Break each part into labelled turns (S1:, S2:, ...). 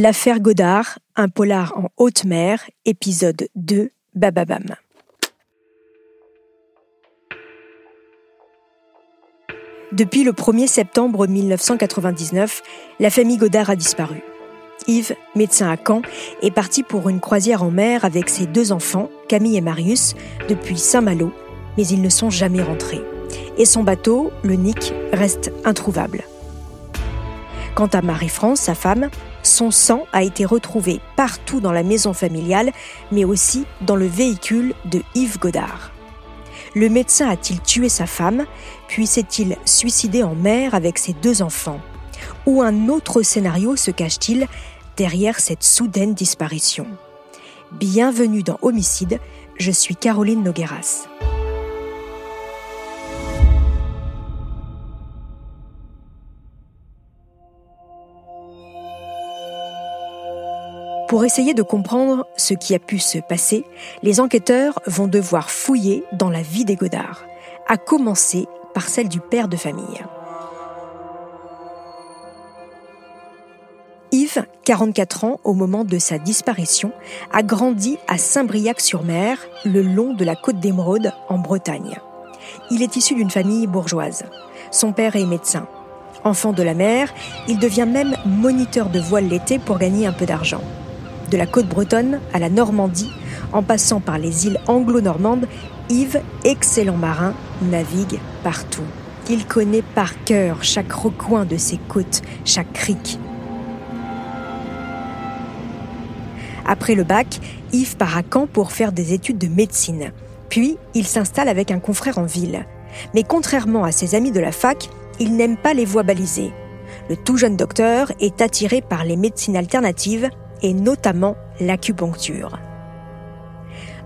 S1: L'affaire Godard, un polar en haute mer, épisode 2, Bababam. Depuis le 1er septembre 1999, la famille Godard a disparu. Yves, médecin à Caen, est parti pour une croisière en mer avec ses deux enfants, Camille et Marius, depuis Saint-Malo, mais ils ne sont jamais rentrés. Et son bateau, le Nick, reste introuvable. Quant à Marie-France, sa femme, son sang a été retrouvé partout dans la maison familiale, mais aussi dans le véhicule de Yves Godard. Le médecin a-t-il tué sa femme, puis s'est-il suicidé en mer avec ses deux enfants? Ou un autre scénario se cache-t-il derrière cette soudaine disparition? Bienvenue dans Homicide, je suis Caroline Nogueras. Pour essayer de comprendre ce qui a pu se passer, les enquêteurs vont devoir fouiller dans la vie des Godards, à commencer par celle du père de famille. Yves, 44 ans au moment de sa disparition, a grandi à Saint-Briac-sur-Mer, le long de la côte d'Émeraude, en Bretagne. Il est issu d'une famille bourgeoise. Son père est médecin. Enfant de la mer, il devient même moniteur de voile l'été pour gagner un peu d'argent. De la côte bretonne à la Normandie, en passant par les îles anglo-normandes, Yves, excellent marin, navigue partout. Il connaît par cœur chaque recoin de ses côtes, chaque crique. Après le bac, Yves part à Caen pour faire des études de médecine. Puis, il s'installe avec un confrère en ville. Mais contrairement à ses amis de la fac, il n'aime pas les voies balisées. Le tout jeune docteur est attiré par les médecines alternatives et notamment l'acupuncture.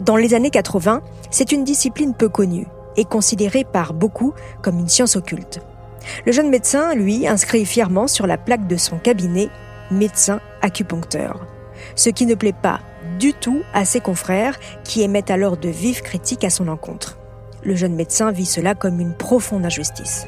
S1: Dans les années 80, c'est une discipline peu connue et considérée par beaucoup comme une science occulte. Le jeune médecin, lui, inscrit fièrement sur la plaque de son cabinet médecin acupuncteur, ce qui ne plaît pas du tout à ses confrères qui émettent alors de vives critiques à son encontre. Le jeune médecin vit cela comme une profonde injustice.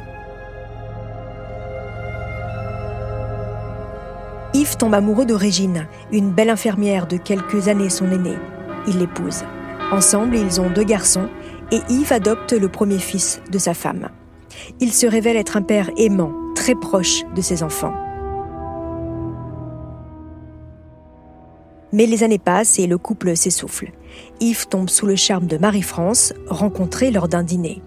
S1: Yves tombe amoureux de Régine, une belle infirmière de quelques années son aînée. Il l'épouse. Ensemble, ils ont deux garçons et Yves adopte le premier fils de sa femme. Il se révèle être un père aimant, très proche de ses enfants. Mais les années passent et le couple s'essouffle. Yves tombe sous le charme de Marie-France, rencontrée lors d'un dîner.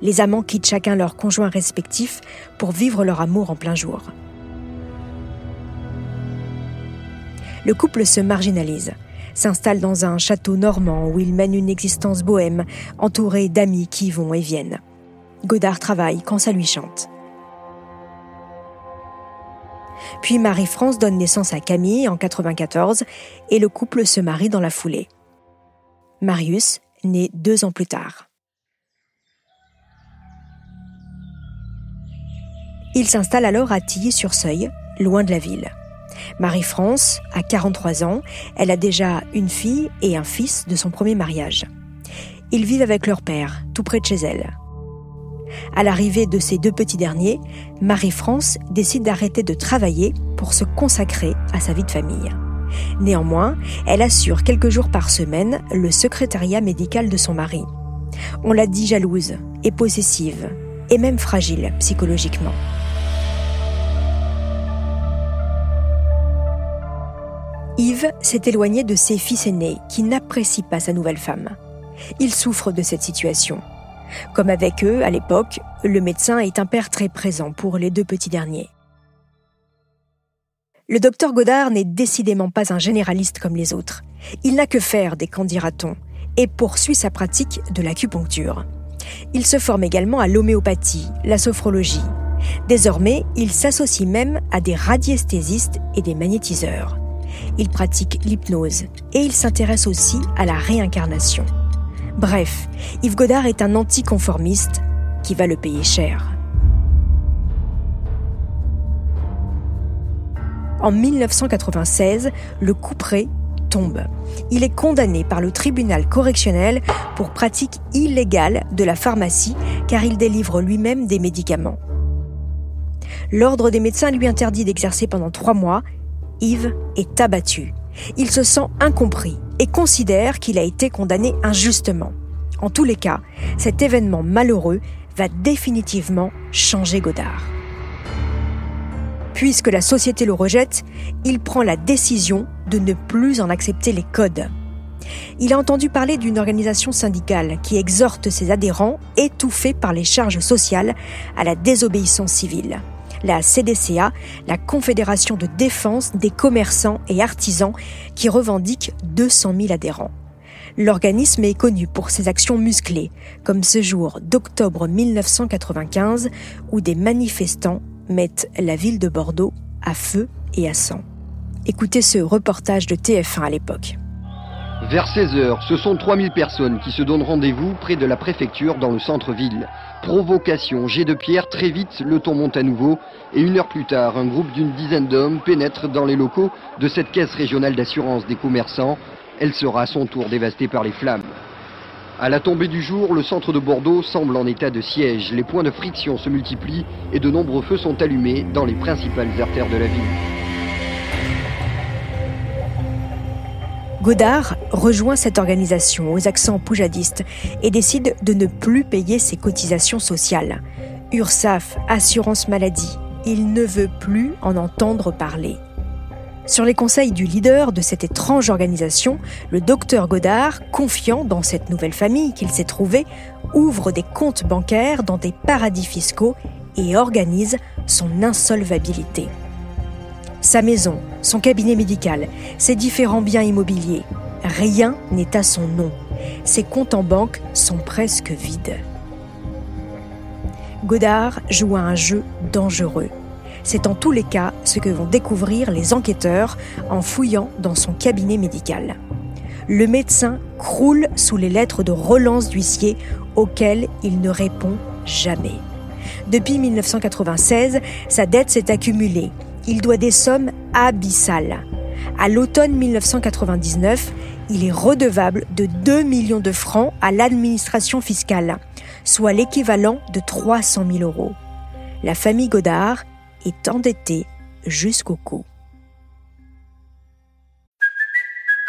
S1: Les amants quittent chacun leur conjoint respectif pour vivre leur amour en plein jour. Le couple se marginalise, s'installe dans un château normand où il mène une existence bohème, entouré d'amis qui vont et viennent. Godard travaille quand ça lui chante. Puis Marie-France donne naissance à Camille en 94 et le couple se marie dans la foulée. Marius naît deux ans plus tard. Il s'installe alors à Tilly-sur-Seuil, loin de la ville. Marie-France a 43 ans, elle a déjà une fille et un fils de son premier mariage. Ils vivent avec leur père, tout près de chez elle. À l'arrivée de ces deux petits derniers, Marie-France décide d'arrêter de travailler pour se consacrer à sa vie de famille. Néanmoins, elle assure quelques jours par semaine le secrétariat médical de son mari. On l'a dit jalouse et possessive, et même fragile psychologiquement. Yves s'est éloigné de ses fils aînés qui n'apprécient pas sa nouvelle femme. Il souffre de cette situation. Comme avec eux, à l'époque, le médecin est un père très présent pour les deux petits derniers. Le docteur Godard n'est décidément pas un généraliste comme les autres. Il n'a que faire des on et poursuit sa pratique de l'acupuncture. Il se forme également à l'homéopathie, la sophrologie. Désormais, il s'associe même à des radiesthésistes et des magnétiseurs. Il pratique l'hypnose et il s'intéresse aussi à la réincarnation. Bref, Yves Godard est un anticonformiste qui va le payer cher. En 1996, le couperet tombe. Il est condamné par le tribunal correctionnel pour pratique illégale de la pharmacie car il délivre lui-même des médicaments. L'ordre des médecins lui interdit d'exercer pendant trois mois. Est abattu. Il se sent incompris et considère qu'il a été condamné injustement. En tous les cas, cet événement malheureux va définitivement changer Godard. Puisque la société le rejette, il prend la décision de ne plus en accepter les codes. Il a entendu parler d'une organisation syndicale qui exhorte ses adhérents, étouffés par les charges sociales, à la désobéissance civile. La CDCA, la Confédération de défense des commerçants et artisans, qui revendique 200 000 adhérents. L'organisme est connu pour ses actions musclées, comme ce jour d'octobre 1995 où des manifestants mettent la ville de Bordeaux à feu et à sang. Écoutez ce reportage de TF1 à l'époque.
S2: Vers 16h, ce sont 3000 personnes qui se donnent rendez-vous près de la préfecture dans le centre-ville. Provocation, jet de pierre, très vite, le ton monte à nouveau. Et une heure plus tard, un groupe d'une dizaine d'hommes pénètre dans les locaux de cette caisse régionale d'assurance des commerçants elle sera à son tour dévastée par les flammes. À la tombée du jour, le centre de Bordeaux semble en état de siège. Les points de friction se multiplient et de nombreux feux sont allumés dans les principales artères de la ville.
S1: Godard rejoint cette organisation aux accents poujadistes et décide de ne plus payer ses cotisations sociales. URSAF, assurance maladie, il ne veut plus en entendre parler. Sur les conseils du leader de cette étrange organisation, le docteur Godard, confiant dans cette nouvelle famille qu'il s'est trouvée, ouvre des comptes bancaires dans des paradis fiscaux et organise son insolvabilité. Sa maison, son cabinet médical, ses différents biens immobiliers, rien n'est à son nom. Ses comptes en banque sont presque vides. Godard joue à un jeu dangereux c'est en tous les cas ce que vont découvrir les enquêteurs en fouillant dans son cabinet médical. Le médecin croule sous les lettres de relance d'huissier auxquelles il ne répond jamais. Depuis 1996, sa dette s'est accumulée. Il doit des sommes abyssales. À l'automne 1999, il est redevable de 2 millions de francs à l'administration fiscale, soit l'équivalent de 300 000 euros. La famille Godard est endetté jusqu'au cou.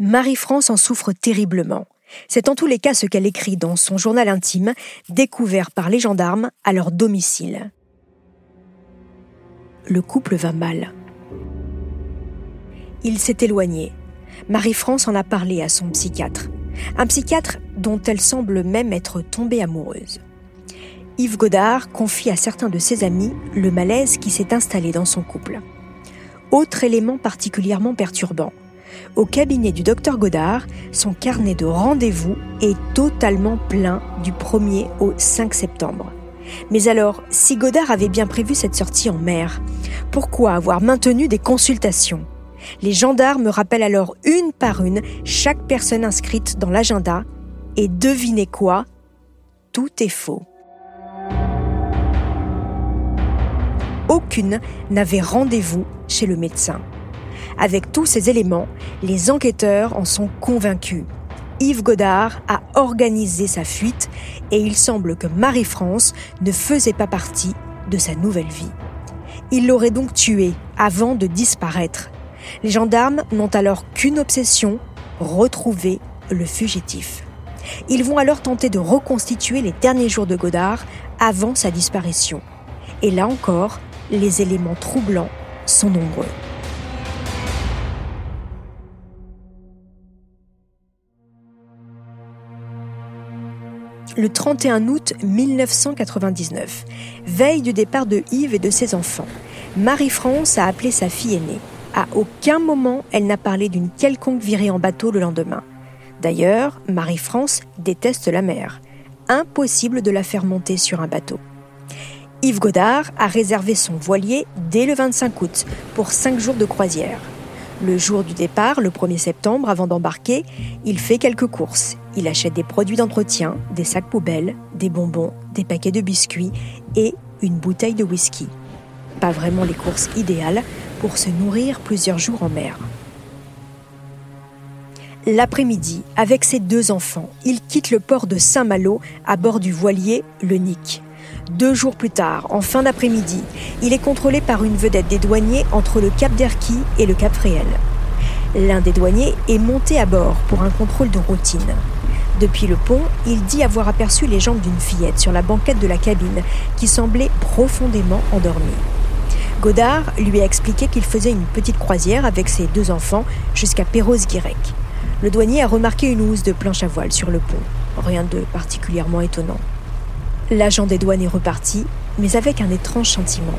S1: Marie-France en souffre terriblement. C'est en tous les cas ce qu'elle écrit dans son journal intime, découvert par les gendarmes à leur domicile. Le couple va mal. Il s'est éloigné. Marie-France en a parlé à son psychiatre un psychiatre dont elle semble même être tombée amoureuse. Yves Godard confie à certains de ses amis le malaise qui s'est installé dans son couple. Autre élément particulièrement perturbant. Au cabinet du docteur Godard, son carnet de rendez-vous est totalement plein du 1er au 5 septembre. Mais alors, si Godard avait bien prévu cette sortie en mer, pourquoi avoir maintenu des consultations? Les gendarmes rappellent alors une par une chaque personne inscrite dans l'agenda et devinez quoi? Tout est faux. Aucune n'avait rendez-vous chez le médecin. Avec tous ces éléments, les enquêteurs en sont convaincus. Yves Godard a organisé sa fuite et il semble que Marie-France ne faisait pas partie de sa nouvelle vie. Il l'aurait donc tuée avant de disparaître les gendarmes n'ont alors qu'une obsession, retrouver le fugitif. Ils vont alors tenter de reconstituer les derniers jours de Godard avant sa disparition. Et là encore, les éléments troublants sont nombreux. Le 31 août 1999, veille du départ de Yves et de ses enfants, Marie-France a appelé sa fille aînée. À aucun moment elle n'a parlé d'une quelconque virée en bateau le lendemain. D'ailleurs, Marie-France déteste la mer. Impossible de la faire monter sur un bateau. Yves Godard a réservé son voilier dès le 25 août pour cinq jours de croisière. Le jour du départ, le 1er septembre, avant d'embarquer, il fait quelques courses. Il achète des produits d'entretien, des sacs poubelles, des bonbons, des paquets de biscuits et une bouteille de whisky. Pas vraiment les courses idéales pour se nourrir plusieurs jours en mer. L'après-midi, avec ses deux enfants, il quitte le port de Saint-Malo à bord du voilier Le Nick. Deux jours plus tard, en fin d'après-midi, il est contrôlé par une vedette des douaniers entre le Cap d'Erquy et le Cap Fréhel. L'un des douaniers est monté à bord pour un contrôle de routine. Depuis le pont, il dit avoir aperçu les jambes d'une fillette sur la banquette de la cabine qui semblait profondément endormie. Godard lui a expliqué qu'il faisait une petite croisière avec ses deux enfants jusqu'à Perros-Guirec. Le douanier a remarqué une housse de planche à voile sur le pont. Rien de particulièrement étonnant. L'agent des douanes est reparti, mais avec un étrange sentiment.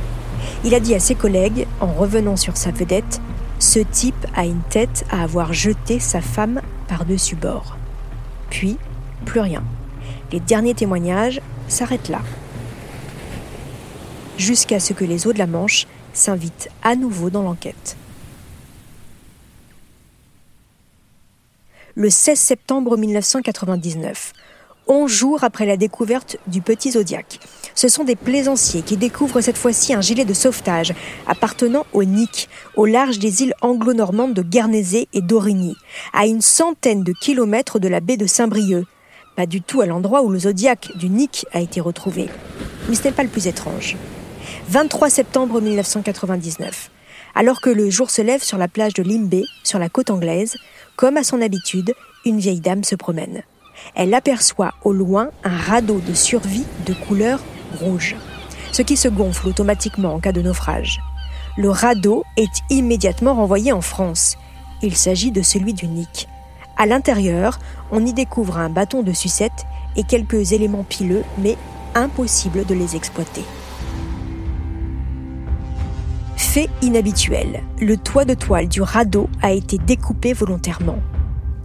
S1: Il a dit à ses collègues, en revenant sur sa vedette, Ce type a une tête à avoir jeté sa femme par-dessus bord. Puis, plus rien. Les derniers témoignages s'arrêtent là. Jusqu'à ce que les eaux de la Manche s'invitent à nouveau dans l'enquête. Le 16 septembre 1999, 11 jours après la découverte du petit Zodiac. Ce sont des plaisanciers qui découvrent cette fois-ci un gilet de sauvetage appartenant au Nick, au large des îles anglo-normandes de Guernesey et d'Origny, à une centaine de kilomètres de la baie de Saint-Brieuc. Pas du tout à l'endroit où le Zodiac du Nick a été retrouvé. Mais ce n'est pas le plus étrange. 23 septembre 1999. Alors que le jour se lève sur la plage de Limbé, sur la côte anglaise, comme à son habitude, une vieille dame se promène elle aperçoit au loin un radeau de survie de couleur rouge, ce qui se gonfle automatiquement en cas de naufrage. Le radeau est immédiatement renvoyé en France. Il s'agit de celui du Nick. À l'intérieur, on y découvre un bâton de sucette et quelques éléments pileux, mais impossible de les exploiter. Fait inhabituel, le toit de toile du radeau a été découpé volontairement.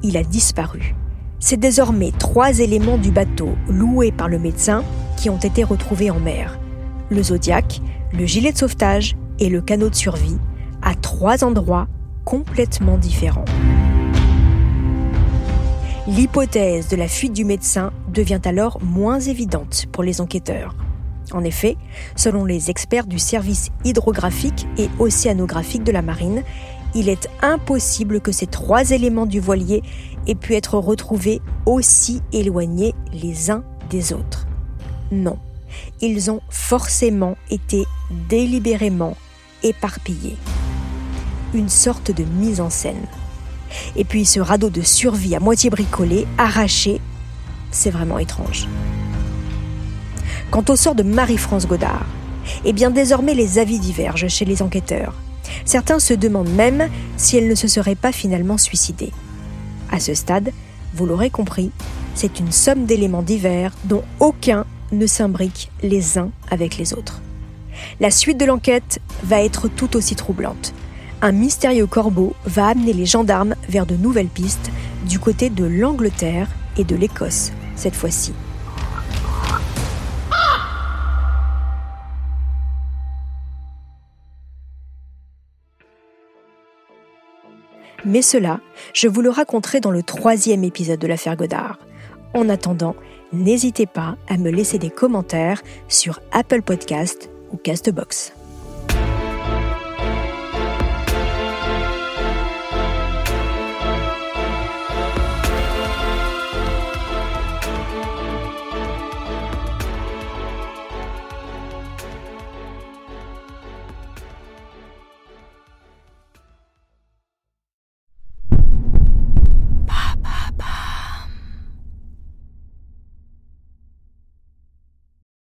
S1: Il a disparu. C'est désormais trois éléments du bateau loué par le médecin qui ont été retrouvés en mer. Le Zodiac, le gilet de sauvetage et le canot de survie, à trois endroits complètement différents. L'hypothèse de la fuite du médecin devient alors moins évidente pour les enquêteurs. En effet, selon les experts du service hydrographique et océanographique de la marine, il est impossible que ces trois éléments du voilier aient pu être retrouvés aussi éloignés les uns des autres. Non, ils ont forcément été délibérément éparpillés. Une sorte de mise en scène. Et puis ce radeau de survie à moitié bricolé, arraché, c'est vraiment étrange. Quant au sort de Marie-France Godard, eh bien désormais les avis divergent chez les enquêteurs. Certains se demandent même si elle ne se serait pas finalement suicidée. À ce stade, vous l'aurez compris, c'est une somme d'éléments divers dont aucun ne s'imbrique les uns avec les autres. La suite de l'enquête va être tout aussi troublante. Un mystérieux corbeau va amener les gendarmes vers de nouvelles pistes du côté de l'Angleterre et de l'Écosse, cette fois-ci. Mais cela, je vous le raconterai dans le troisième épisode de l'affaire Godard. En attendant, n'hésitez pas à me laisser des commentaires sur Apple Podcast ou Castbox.